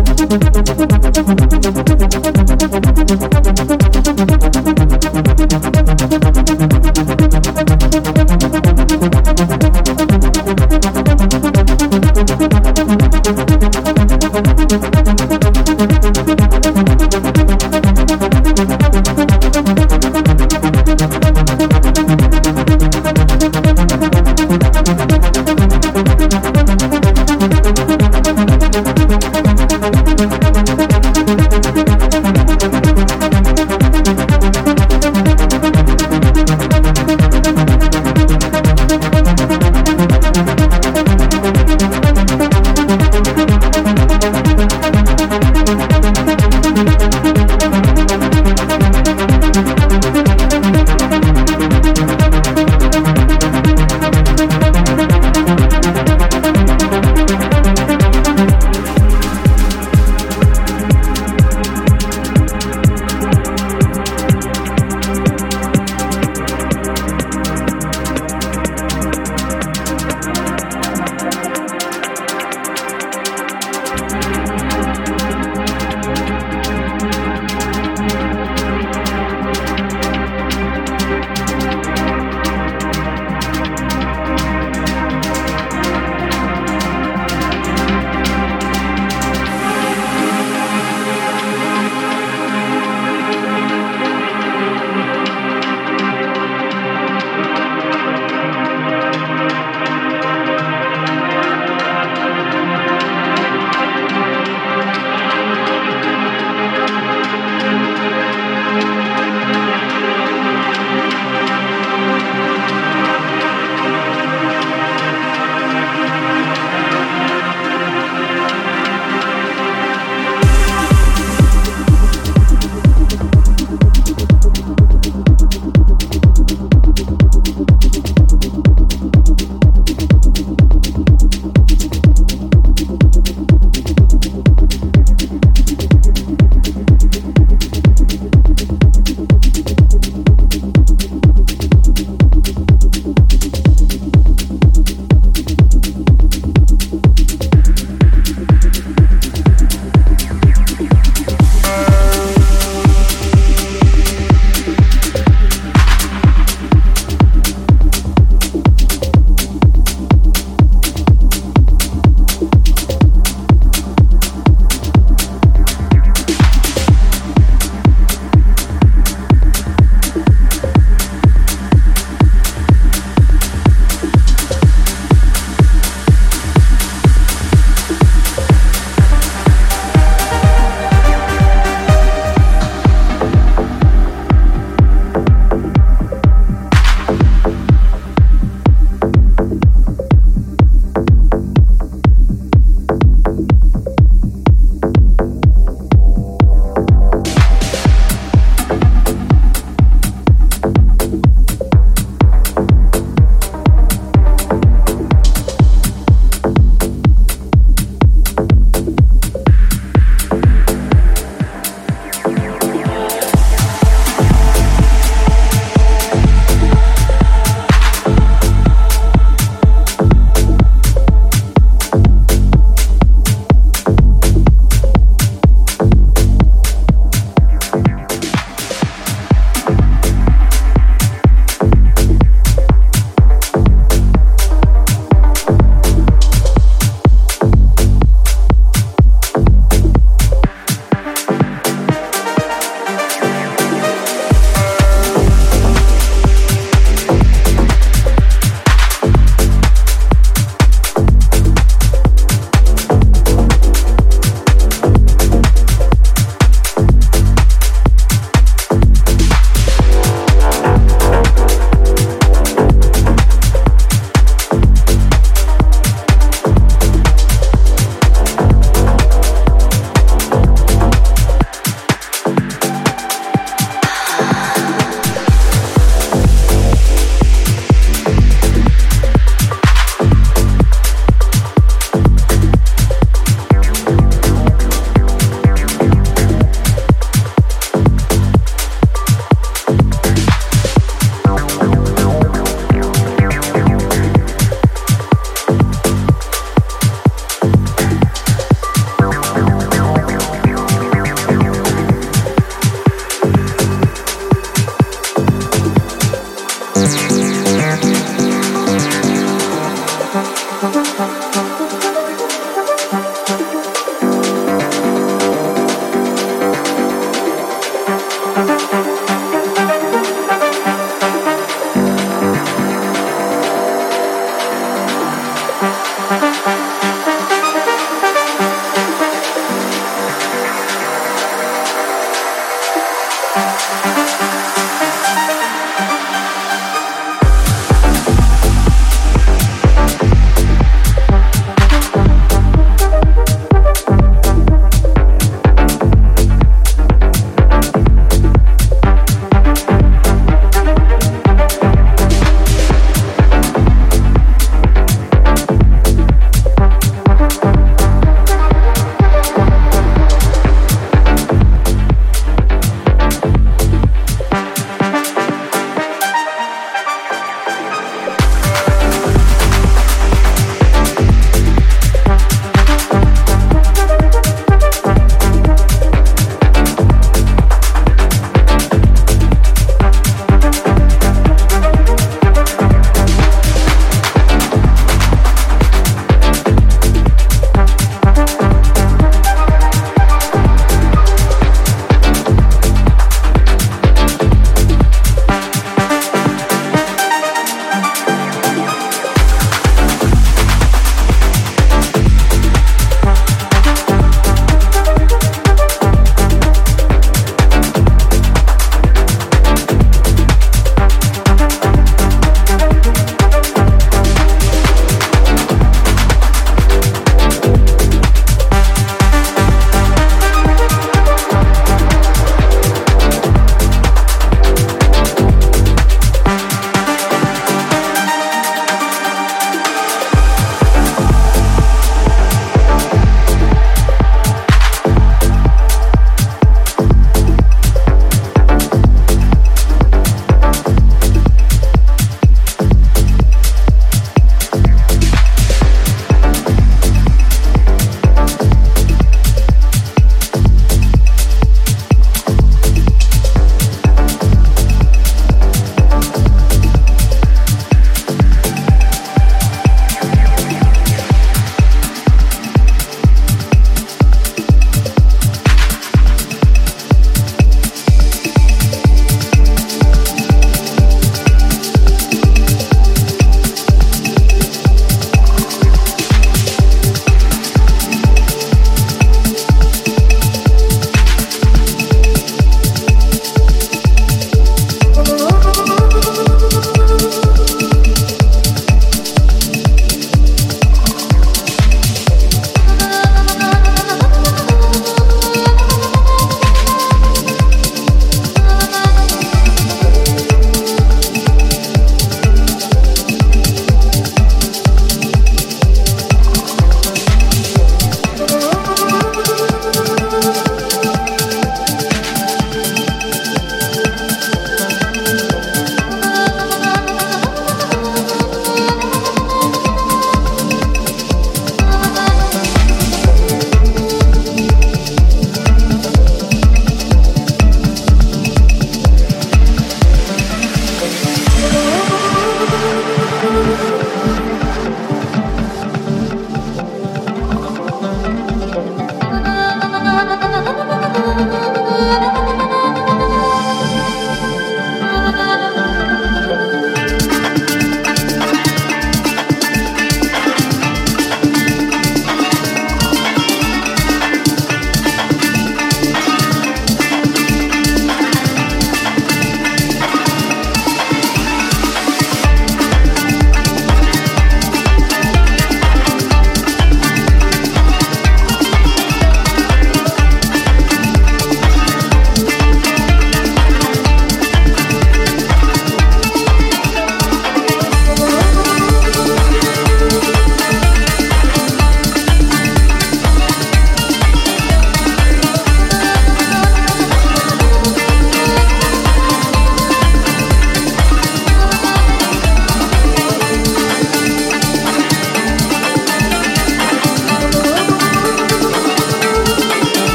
ハハハハ